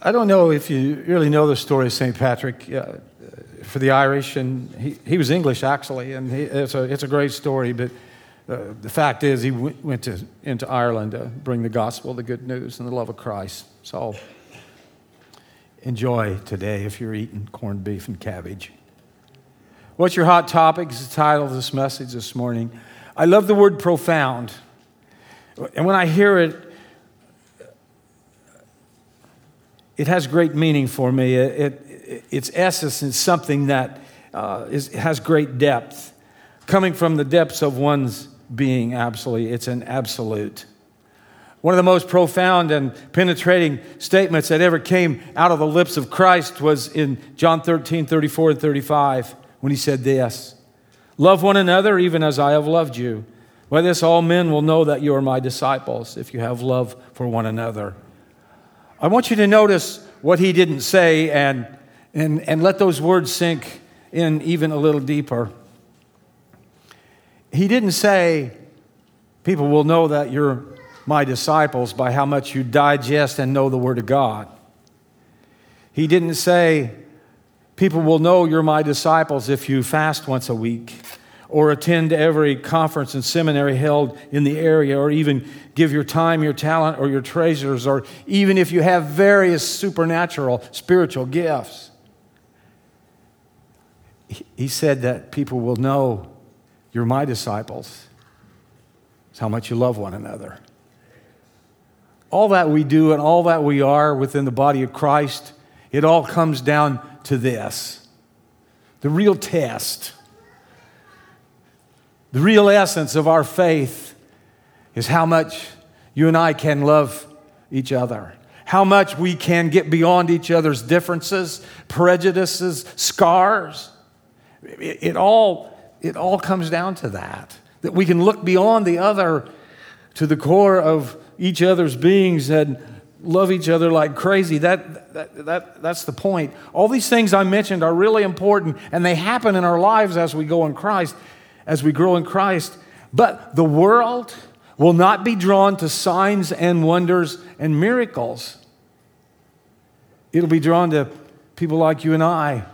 I don't know if you really know the story of St. Patrick uh, for the Irish, and he, he was English actually, and he, it's, a, it's a great story, but uh, the fact is he w- went to, into Ireland to bring the gospel, the good news, and the love of Christ. So enjoy today if you're eating corned beef and cabbage. What's your hot topic is the title of this message this morning. I love the word profound. And when I hear it, it has great meaning for me. It, it, its essence is something that uh, is, has great depth. Coming from the depths of one's being, absolutely, it's an absolute. One of the most profound and penetrating statements that ever came out of the lips of Christ was in John 13, 34 and 35, when he said this Love one another even as I have loved you. By this, all men will know that you are my disciples if you have love for one another. I want you to notice what he didn't say and, and, and let those words sink in even a little deeper. He didn't say, People will know that you're my disciples by how much you digest and know the Word of God. He didn't say, People will know you're my disciples if you fast once a week or attend every conference and seminary held in the area, or even give your time, your talent, or your treasures, or even if you have various supernatural spiritual gifts. He said that people will know you're my disciples. It's how much you love one another. All that we do and all that we are within the body of Christ, it all comes down to this the real test the real essence of our faith is how much you and I can love each other, how much we can get beyond each other's differences, prejudices, scars. It, it, all, it all comes down to that, that we can look beyond the other to the core of each other's beings and love each other like crazy. That, that, that, that's the point. All these things I mentioned are really important, and they happen in our lives as we go in Christ as we grow in Christ. But the world will not be drawn to signs and wonders and miracles. It'll be drawn to people like you and I,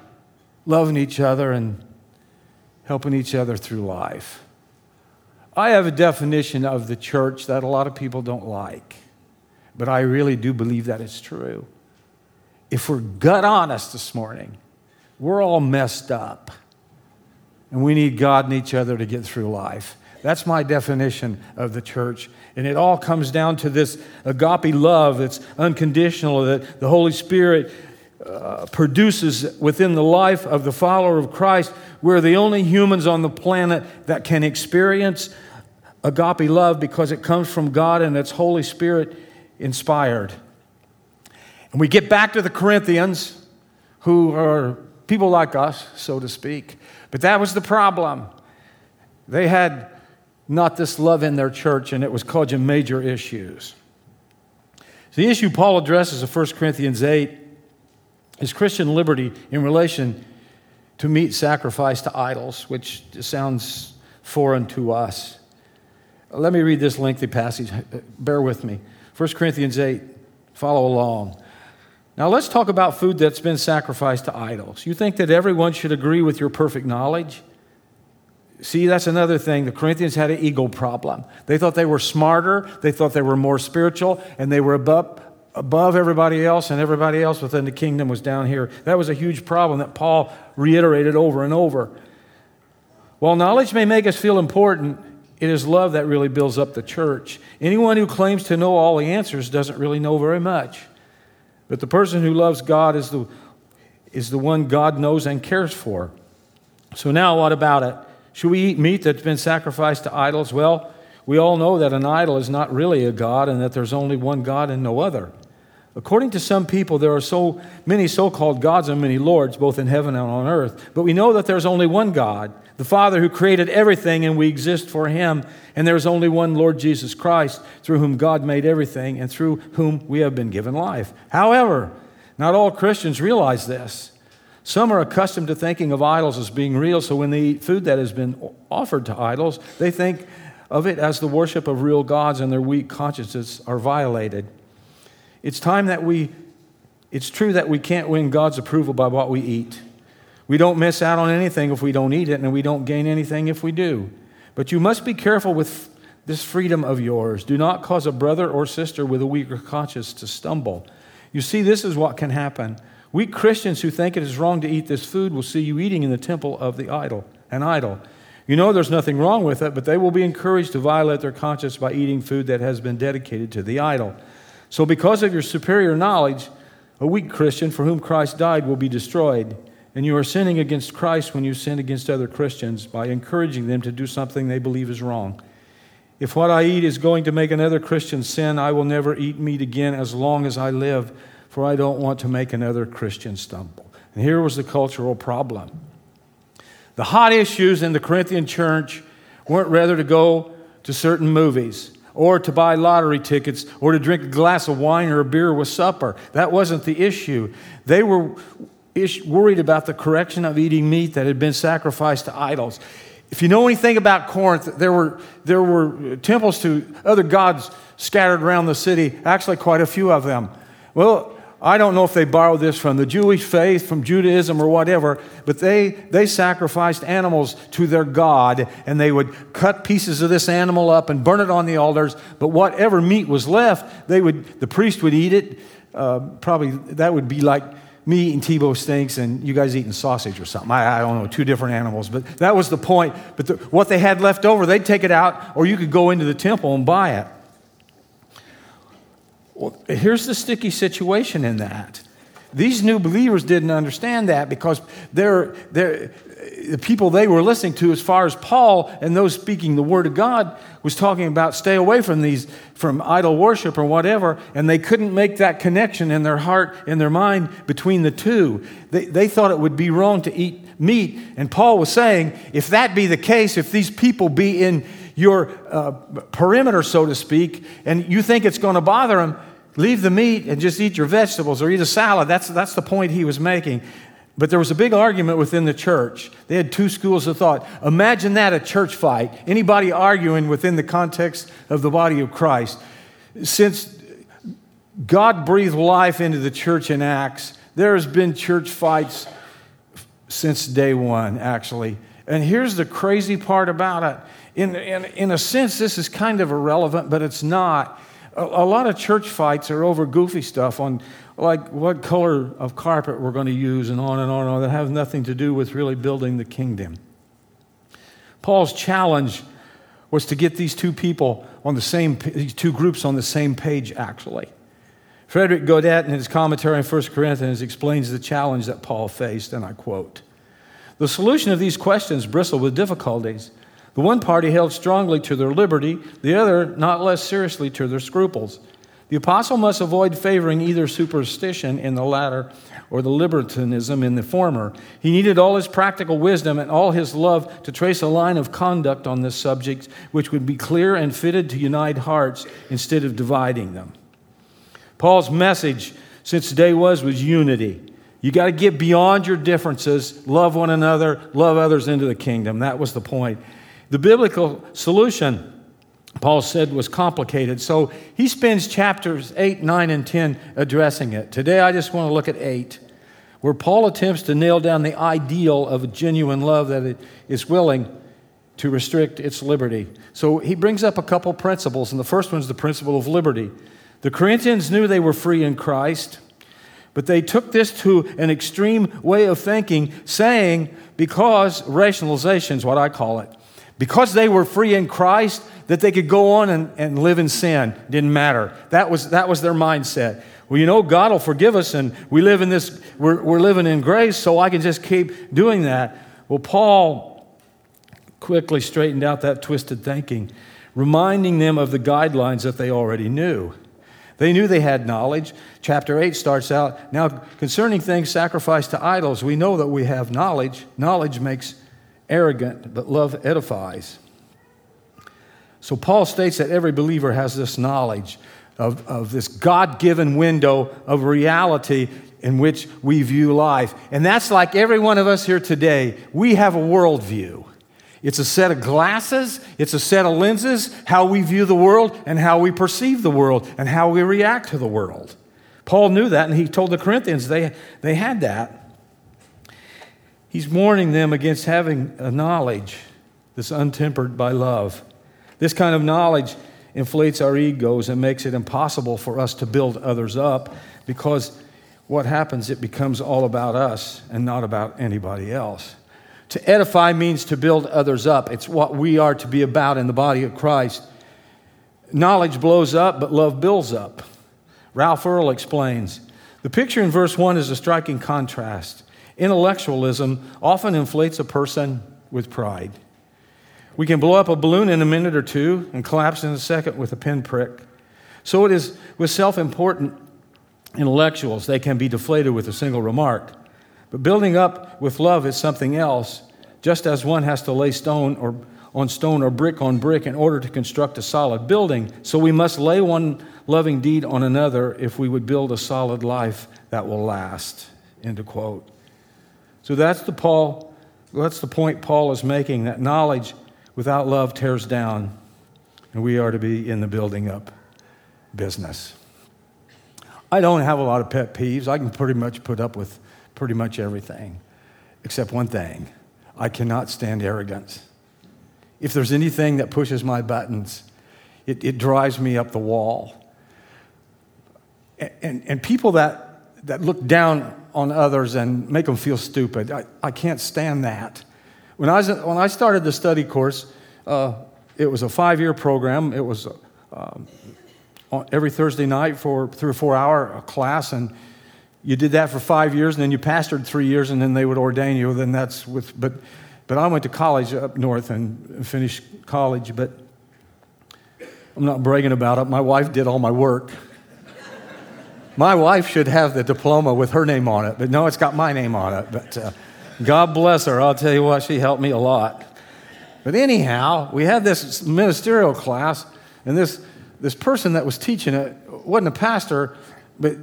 loving each other and helping each other through life. I have a definition of the church that a lot of people don't like, but I really do believe that it's true. If we're gut honest this morning, we're all messed up and we need God and each other to get through life. That's my definition of the church. And it all comes down to this agape love that's unconditional, that the Holy Spirit uh, produces within the life of the follower of Christ. We're the only humans on the planet that can experience agape love because it comes from God and it's Holy Spirit inspired. And we get back to the Corinthians, who are people like us, so to speak. But that was the problem. They had not this love in their church, and it was causing major issues. The issue Paul addresses in 1 Corinthians 8 is Christian liberty in relation to meat sacrifice to idols, which sounds foreign to us. Let me read this lengthy passage. Bear with me. 1 Corinthians 8, follow along. Now, let's talk about food that's been sacrificed to idols. You think that everyone should agree with your perfect knowledge? See, that's another thing. The Corinthians had an ego problem. They thought they were smarter, they thought they were more spiritual, and they were above, above everybody else, and everybody else within the kingdom was down here. That was a huge problem that Paul reiterated over and over. While knowledge may make us feel important, it is love that really builds up the church. Anyone who claims to know all the answers doesn't really know very much. But the person who loves God is the, is the one God knows and cares for. So now, what about it? Should we eat meat that's been sacrificed to idols? Well, we all know that an idol is not really a God and that there's only one God and no other. According to some people, there are so many so called gods and many lords, both in heaven and on earth. But we know that there's only one God, the Father who created everything, and we exist for Him. And there's only one Lord Jesus Christ, through whom God made everything and through whom we have been given life. However, not all Christians realize this. Some are accustomed to thinking of idols as being real, so when they eat food that has been offered to idols, they think of it as the worship of real gods, and their weak consciences are violated. It's time that we It's true that we can't win God's approval by what we eat. We don't miss out on anything if we don't eat it, and we don't gain anything if we do. But you must be careful with this freedom of yours. Do not cause a brother or sister with a weaker conscience to stumble. You see, this is what can happen. We Christians who think it is wrong to eat this food will see you eating in the temple of the idol, an idol. You know there's nothing wrong with it, but they will be encouraged to violate their conscience by eating food that has been dedicated to the idol. So, because of your superior knowledge, a weak Christian for whom Christ died will be destroyed. And you are sinning against Christ when you sin against other Christians by encouraging them to do something they believe is wrong. If what I eat is going to make another Christian sin, I will never eat meat again as long as I live, for I don't want to make another Christian stumble. And here was the cultural problem. The hot issues in the Corinthian church weren't rather to go to certain movies or to buy lottery tickets or to drink a glass of wine or a beer with supper. That wasn't the issue. They were worried about the correction of eating meat that had been sacrificed to idols. If you know anything about Corinth, there were, there were temples to other gods scattered around the city, actually, quite a few of them. Well, I don't know if they borrowed this from the Jewish faith, from Judaism, or whatever, but they, they sacrificed animals to their God, and they would cut pieces of this animal up and burn it on the altars. But whatever meat was left, they would, the priest would eat it. Uh, probably that would be like me eating T-bone steaks and you guys eating sausage or something. I, I don't know, two different animals, but that was the point. But the, what they had left over, they'd take it out, or you could go into the temple and buy it. Well, here's the sticky situation in that. These new believers didn't understand that because they're, they're, the people they were listening to, as far as Paul and those speaking the word of God, was talking about stay away from these, from idol worship or whatever, and they couldn't make that connection in their heart, in their mind between the two. They, they thought it would be wrong to eat meat. And Paul was saying, if that be the case, if these people be in your uh, perimeter, so to speak, and you think it's going to bother them, leave the meat and just eat your vegetables or eat a salad. That's, that's the point he was making. But there was a big argument within the church. They had two schools of thought. Imagine that a church fight. Anybody arguing within the context of the body of Christ. Since God breathed life into the church in Acts, there has been church fights since day one, actually. And here's the crazy part about it. In, in, in a sense, this is kind of irrelevant, but it's not. A, lot of church fights are over goofy stuff on like what color of carpet we're going to use and on and on and on that have nothing to do with really building the kingdom. Paul's challenge was to get these two people on the same, these two groups on the same page, actually. Frederick Godet, in his commentary on 1 Corinthians, explains the challenge that Paul faced, and I quote The solution of these questions bristled with difficulties. The one party held strongly to their liberty, the other not less seriously to their scruples. The apostle must avoid favoring either superstition in the latter or the libertinism in the former. He needed all his practical wisdom and all his love to trace a line of conduct on this subject which would be clear and fitted to unite hearts instead of dividing them. Paul's message since day was was unity. You got to get beyond your differences, love one another, love others into the kingdom. That was the point. The biblical solution Paul said was complicated. So he spends chapters 8, 9, and 10 addressing it. Today I just want to look at 8, where Paul attempts to nail down the ideal of a genuine love that is willing to restrict its liberty. So he brings up a couple principles, and the first one is the principle of liberty. The Corinthians knew they were free in Christ, but they took this to an extreme way of thinking, saying, because rationalization is what I call it, because they were free in Christ, that they could go on and, and live in sin. Didn't matter. That was, that was their mindset. Well, you know, God will forgive us, and we live in this, we're, we're living in grace, so I can just keep doing that. Well, Paul quickly straightened out that twisted thinking, reminding them of the guidelines that they already knew. They knew they had knowledge. Chapter 8 starts out Now, concerning things sacrificed to idols, we know that we have knowledge. Knowledge makes arrogant, but love edifies. So Paul states that every believer has this knowledge of, of this God given window of reality in which we view life. And that's like every one of us here today. We have a worldview. It's a set of glasses, it's a set of lenses, how we view the world and how we perceive the world and how we react to the world. Paul knew that, and he told the Corinthians they, they had that. He's warning them against having a knowledge that's untempered by love. This kind of knowledge inflates our egos and makes it impossible for us to build others up because what happens, it becomes all about us and not about anybody else. To edify means to build others up. It's what we are to be about in the body of Christ. Knowledge blows up, but love builds up. Ralph Earle explains the picture in verse 1 is a striking contrast. Intellectualism often inflates a person with pride. We can blow up a balloon in a minute or two and collapse in a second with a pinprick. So it is with self important intellectuals, they can be deflated with a single remark. But building up with love is something else, just as one has to lay stone or on stone or brick on brick in order to construct a solid building. So we must lay one loving deed on another if we would build a solid life that will last. End of quote. So that's the Paul, that's the point Paul is making that knowledge without love tears down, and we are to be in the building up business. I don't have a lot of pet peeves. I can pretty much put up with pretty much everything, except one thing I cannot stand arrogance. If there's anything that pushes my buttons, it, it drives me up the wall. And, and, and, people that, that look down on others and make them feel stupid, I, I can't stand that. When I, was, when I started the study course, uh, it was a five year program. It was um, every Thursday night for three or four hour class, and you did that for five years, and then you pastored three years, and then they would ordain you. Then that's with, but, but I went to college up north and finished college, but I'm not bragging about it. My wife did all my work. My wife should have the diploma with her name on it, but no, it's got my name on it. But uh, God bless her. I'll tell you what, she helped me a lot. But anyhow, we had this ministerial class, and this this person that was teaching it wasn't a pastor, but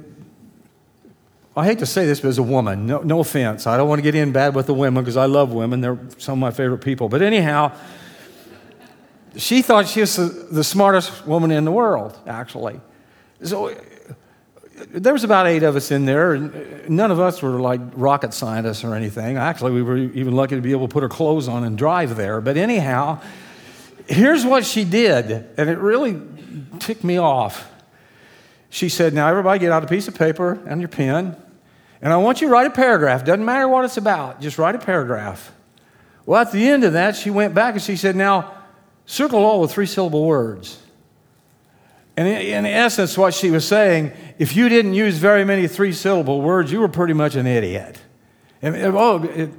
I hate to say this, but as a woman. No, no offense. I don't want to get in bad with the women because I love women. They're some of my favorite people. But anyhow, she thought she was the, the smartest woman in the world, actually. So there was about eight of us in there, and none of us were like rocket scientists or anything. Actually, we were even lucky to be able to put our clothes on and drive there. But anyhow, here's what she did, and it really ticked me off. She said, Now, everybody get out a piece of paper and your pen, and I want you to write a paragraph. Doesn't matter what it's about, just write a paragraph. Well, at the end of that, she went back and she said, Now, circle all with three syllable words. And in essence, what she was saying, if you didn't use very many three syllable words, you were pretty much an idiot. And, oh, it,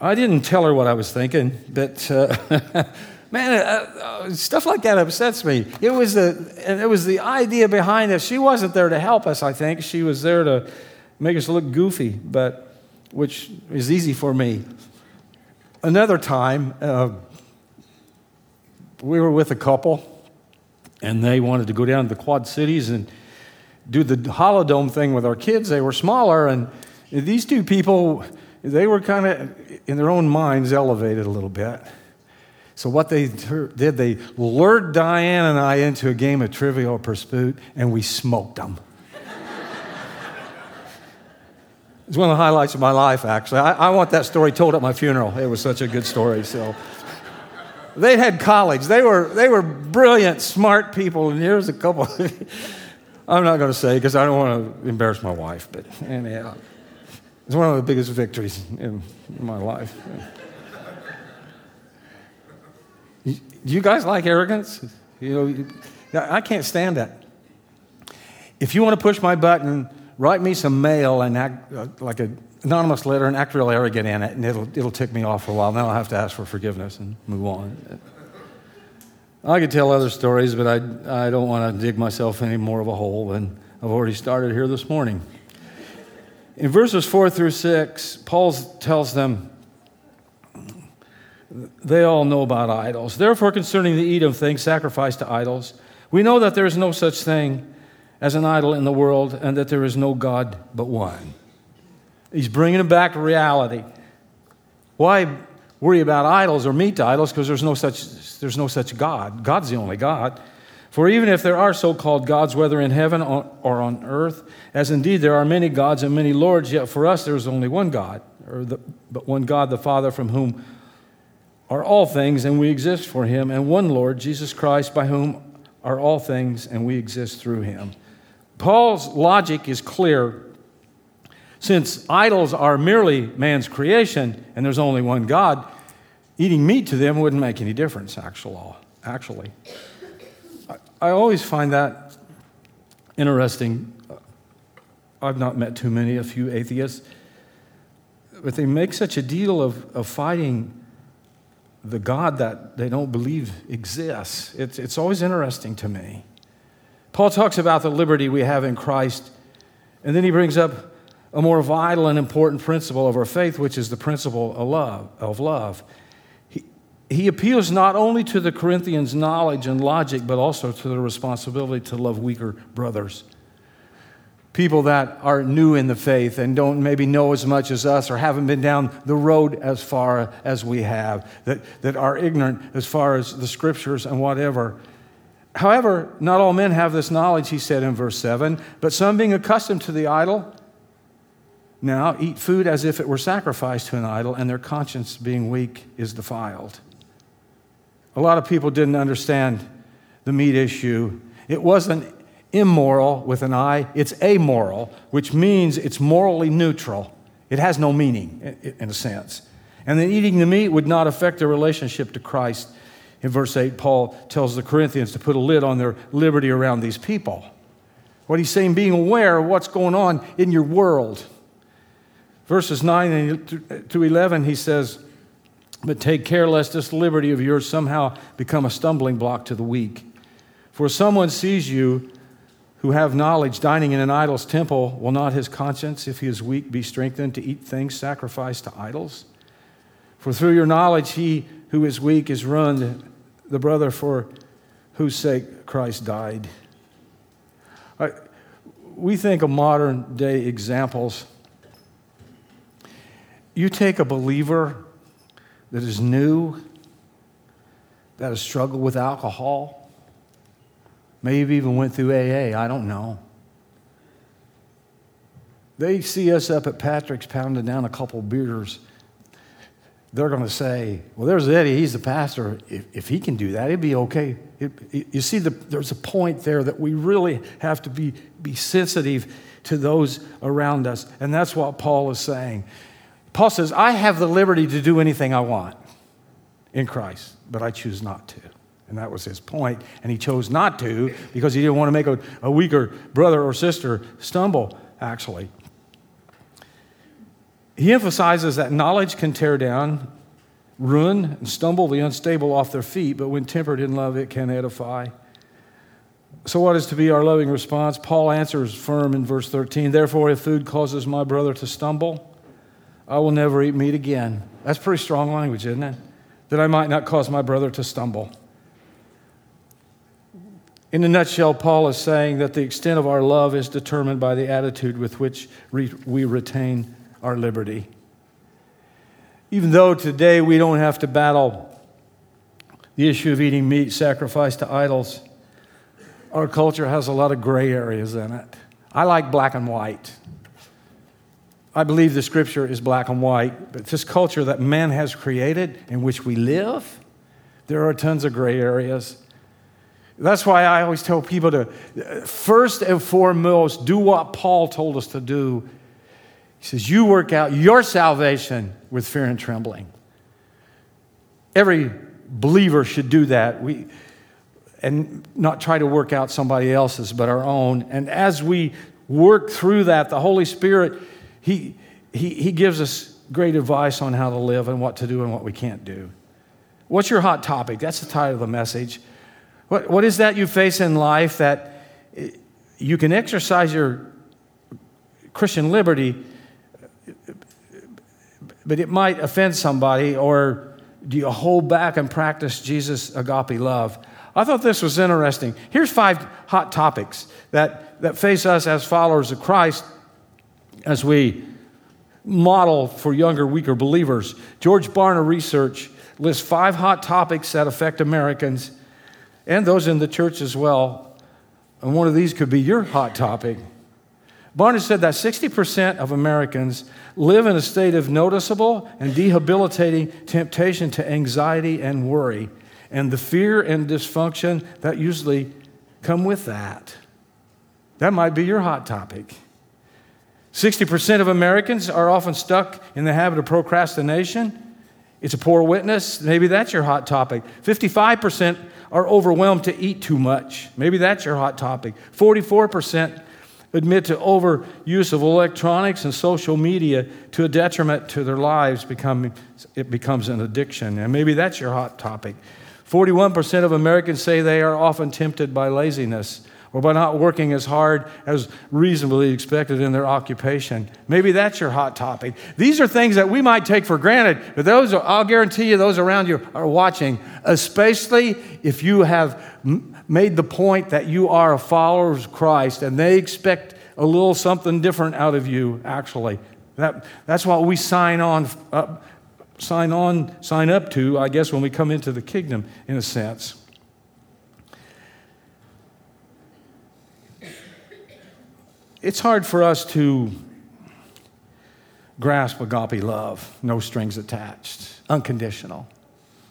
I didn't tell her what I was thinking, but uh, Man, uh, uh, stuff like that upsets me. It was, the, and it was the idea behind it. She wasn't there to help us, I think. She was there to make us look goofy, but which is easy for me. Another time, uh, we were with a couple, and they wanted to go down to the Quad Cities and do the holodome thing with our kids. They were smaller, and these two people, they were kind of, in their own minds, elevated a little bit. So, what they did, they lured Diane and I into a game of Trivial Pursuit, and we smoked them. it's one of the highlights of my life, actually. I, I, want that story told at my funeral. It was such a good story. So, they had college. They were, they were brilliant, smart people, and here's a couple. I'm not going to say because I don't want to embarrass my wife, but anyhow, it's one of the biggest victories in my life. Do you guys like arrogance? You know, I can't stand that. If you want to push my button, write me some mail and act uh, like an anonymous letter and act real arrogant in it, and it'll, it'll tick me off for a while. Then I'll have to ask for forgiveness and move on. I could tell other stories, but I, I don't want to dig myself any more of a hole than I've already started here this morning. In verses 4 through 6, Paul tells them, they all know about idols. Therefore, concerning the eat of things sacrificed to idols, we know that there is no such thing as an idol in the world and that there is no God but one. He's bringing it back to reality. Why worry about idols or meet idols? Because there's no such there's no such God. God's the only God. For even if there are so called gods, whether in heaven or on earth, as indeed there are many gods and many lords, yet for us there is only one God, or the, but one God, the Father, from whom are all things, and we exist for him, and one Lord, Jesus Christ, by whom are all things, and we exist through him. Paul's logic is clear. Since idols are merely man's creation and there's only one God, eating meat to them wouldn't make any difference, actually. I always find that interesting. I've not met too many, a few atheists, but they make such a deal of, of fighting the God that they don't believe exists. It's, it's always interesting to me. Paul talks about the liberty we have in Christ, and then he brings up a more vital and important principle of our faith, which is the principle of love. Of love he he appeals not only to the Corinthians' knowledge and logic, but also to the responsibility to love weaker brothers. People that are new in the faith and don't maybe know as much as us or haven't been down the road as far as we have, that, that are ignorant as far as the scriptures and whatever. However, not all men have this knowledge, he said in verse 7, but some being accustomed to the idol now eat food as if it were sacrificed to an idol, and their conscience being weak is defiled. A lot of people didn't understand the meat issue. It wasn't immoral with an I, it's amoral, which means it's morally neutral. It has no meaning, in a sense. And then eating the meat would not affect their relationship to Christ. In verse 8, Paul tells the Corinthians to put a lid on their liberty around these people. What he's saying, being aware of what's going on in your world. Verses 9 to 11, he says, but take care lest this liberty of yours somehow become a stumbling block to the weak. For someone sees you who have knowledge dining in an idol's temple, will not his conscience, if he is weak, be strengthened to eat things sacrificed to idols? For through your knowledge, he who is weak is ruined, the brother for whose sake Christ died. I, we think of modern day examples. You take a believer that is new, that has struggled with alcohol, maybe even went through AA, I don't know. They see us up at Patrick's pounding down a couple beers. They're going to say, Well, there's Eddie, he's the pastor. If, if he can do that, it'd be okay. It, it, you see, the, there's a point there that we really have to be, be sensitive to those around us. And that's what Paul is saying. Paul says, I have the liberty to do anything I want in Christ, but I choose not to. And that was his point. And he chose not to because he didn't want to make a, a weaker brother or sister stumble, actually. He emphasizes that knowledge can tear down, ruin, and stumble the unstable off their feet, but when tempered in love, it can edify. So, what is to be our loving response? Paul answers firm in verse 13 Therefore, if food causes my brother to stumble, I will never eat meat again. That's pretty strong language, isn't it? That I might not cause my brother to stumble. In a nutshell, Paul is saying that the extent of our love is determined by the attitude with which we retain our liberty. Even though today we don't have to battle the issue of eating meat sacrificed to idols, our culture has a lot of gray areas in it. I like black and white. I believe the scripture is black and white, but this culture that man has created in which we live, there are tons of gray areas. That's why I always tell people to, uh, first and foremost, do what Paul told us to do. He says, You work out your salvation with fear and trembling. Every believer should do that. We, and not try to work out somebody else's, but our own. And as we work through that, the Holy Spirit he, he, he gives us great advice on how to live and what to do and what we can't do. What's your hot topic? That's the title of the message. What, what is that you face in life that eh, you can exercise your Christian liberty, but it might offend somebody, or do you hold back and practice Jesus' agape love? I thought this was interesting. Here's five hot topics that, that face us as followers of Christ as we model for younger, weaker believers. George Barna Research lists five hot topics that affect Americans, and those in the church as well. And one of these could be your hot topic. Barna said that 60% of Americans live in a state of noticeable and debilitating temptation to anxiety and worry, and the fear and dysfunction that usually come with that. That might be your hot topic. 60% of Americans are often stuck in the habit of procrastination. It's a poor witness. Maybe that's your hot topic. 55% are overwhelmed to eat too much. Maybe that's your hot topic. 44% admit to overuse of electronics and social media to a detriment to their lives. Become, it becomes an addiction. And maybe that's your hot topic. 41% of Americans say they are often tempted by laziness or by not working as hard as reasonably expected in their occupation. Maybe that's your hot topic. These are things that we might take for granted, but those, are, I'll guarantee you, those around you are watching, especially if you have made the point that you are a follower of Christ and they expect a little something different out of you, actually. That, that's what we sign on, sign on, sign up to, I guess, when we come into the kingdom, in a sense. It's hard for us to grasp agape love, no strings attached, unconditional,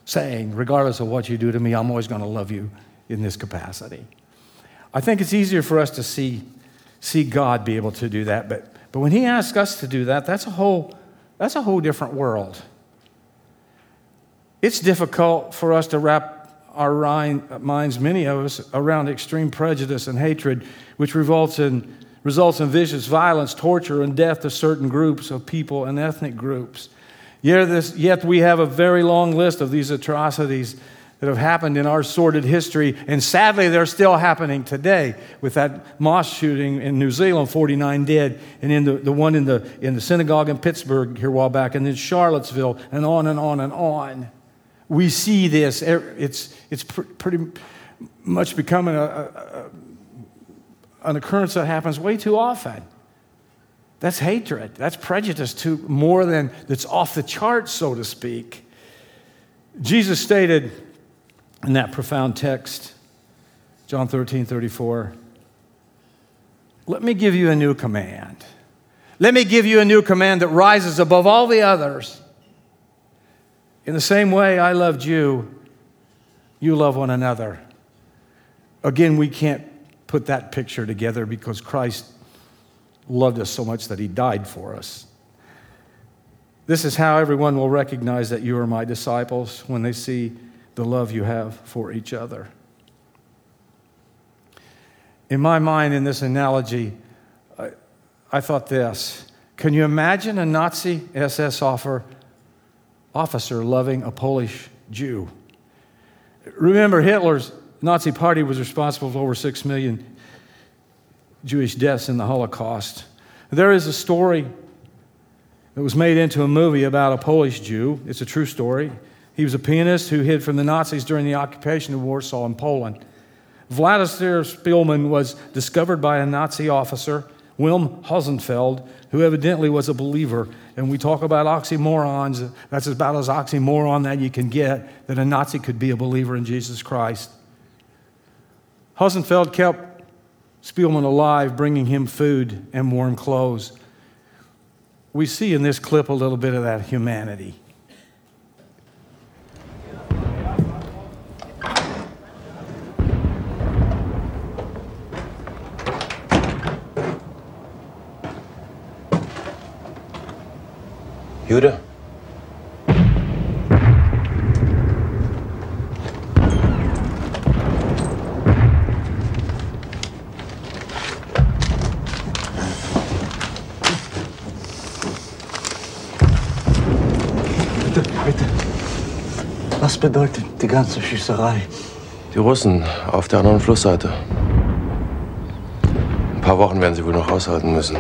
saying, regardless of what you do to me, I'm always going to love you in this capacity. I think it's easier for us to see, see God be able to do that, but, but when He asks us to do that, that's a whole, that's a whole different world. It's difficult for us to wrap our minds, many of us, around extreme prejudice and hatred, which results in results in vicious violence, torture, and death to certain groups of people and ethnic groups. Yet, this, yet we have a very long list of these atrocities that have happened in our sordid history, and sadly, they're still happening today with that mosque shooting in New Zealand, 49 dead, and in the, the one in the, in the synagogue in Pittsburgh here a while back, and then Charlottesville, and on and on and on. We see this. It's, it's pr- pretty much becoming a, a, an occurrence that happens way too often. That's hatred. That's prejudice to more than that's off the charts, so to speak. Jesus stated in that profound text, John 13, 34, let me give you a new command. Let me give you a new command that rises above all the others. In the same way I loved you, you love one another. Again, we can't put that picture together because Christ loved us so much that he died for us. This is how everyone will recognize that you are my disciples when they see the love you have for each other. In my mind, in this analogy, I, I thought this Can you imagine a Nazi SS officer loving a Polish Jew? Remember, Hitler's Nazi Party was responsible for over six million Jewish deaths in the Holocaust. There is a story that was made into a movie about a Polish Jew. It's a true story. He was a pianist who hid from the Nazis during the occupation of Warsaw in Poland. Vladimir Szpilman was discovered by a Nazi officer, Wilm Hosenfeld, who evidently was a believer. And we talk about oxymorons. That's about as oxymoron that you can get that a Nazi could be a believer in Jesus Christ. Hosenfeld kept Szpilman alive, bringing him food and warm clothes. We see in this clip a little bit of that humanity. Jude? Was bedeutet die ganze Schießerei? Die Russen auf der anderen Flussseite. Ein paar Wochen werden sie wohl noch aushalten müssen.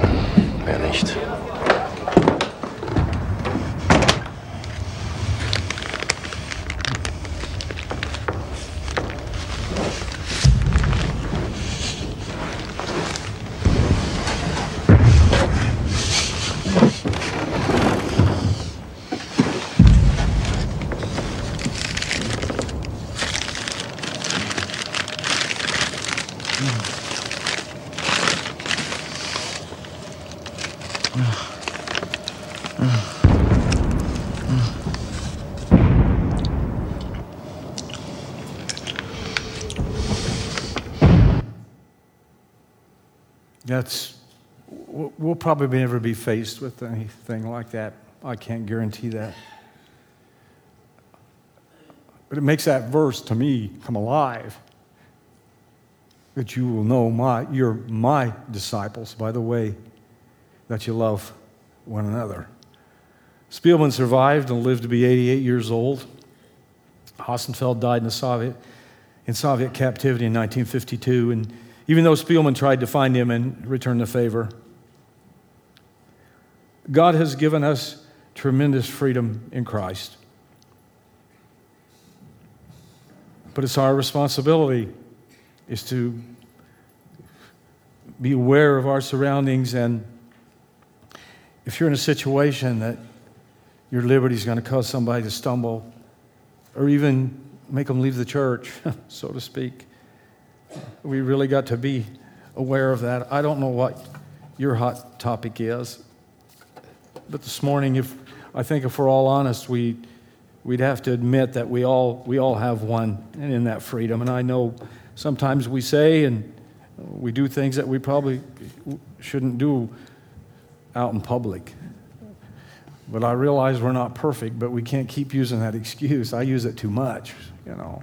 Mehr nicht. That's, we'll probably never be faced with anything like that. I can't guarantee that. But it makes that verse to me come alive. That you will know my, you're my disciples by the way that you love one another. Szpilman survived and lived to be 88 years old. Hosenfeld died in Soviet, in Soviet captivity in 1952. And even though Szpilman tried to find him and return the favor. God has given us tremendous freedom in Christ. But it's our responsibility is to be aware of our surroundings and if you're in a situation that your liberty is going to cause somebody to stumble or even make them leave the church, so to speak, we really got to be aware of that. I don't know what your hot topic is, but this morning, if I think if we're all honest, we we'd have to admit that we all we all have one, and in that freedom. And I know sometimes we say and we do things that we probably shouldn't do out in public. But I realize we're not perfect, but we can't keep using that excuse. I use it too much, you know.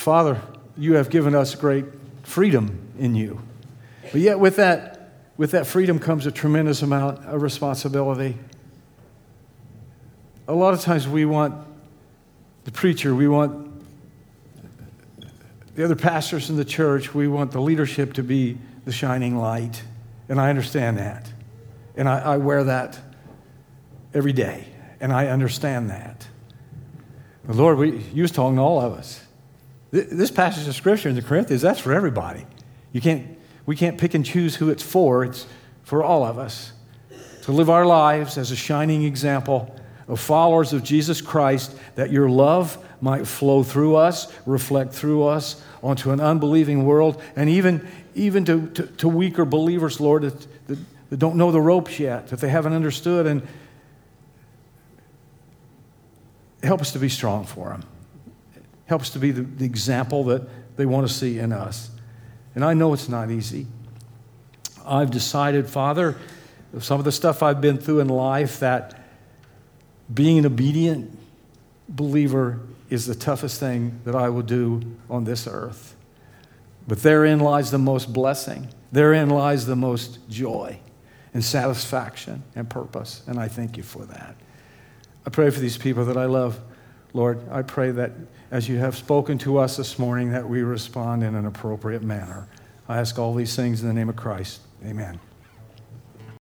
Father, you have given us great freedom in you. But yet, with that, with that freedom comes a tremendous amount of responsibility. A lot of times we want the preacher, we want the other pastors in the church, we want the leadership to be the shining light. And I understand that. And I, I wear that every day. And I understand that. But Lord, we, you was talking to all of us. This passage of scripture in the Corinthians, that's for everybody. You can't, we can't pick and choose who it's for. It's for all of us. To live our lives as a shining example of followers of Jesus Christ, that your love might flow through us, reflect through us onto an unbelieving world, and even, even to, to, to weaker believers, Lord, that, that, that don't know the ropes yet, that they haven't understood, and help us to be strong for them. Help us to be the, the example that they want to see in us. And I know it's not easy. I've decided, Father, some of the stuff I've been through in life, that being an obedient believer is the toughest thing that I will do on this earth. But therein lies the most blessing, therein lies the most joy and satisfaction and purpose. And I thank you for that. I pray for these people that I love. Lord, I pray that as you have spoken to us this morning, that we respond in an appropriate manner. I ask all these things in the name of Christ. Amen.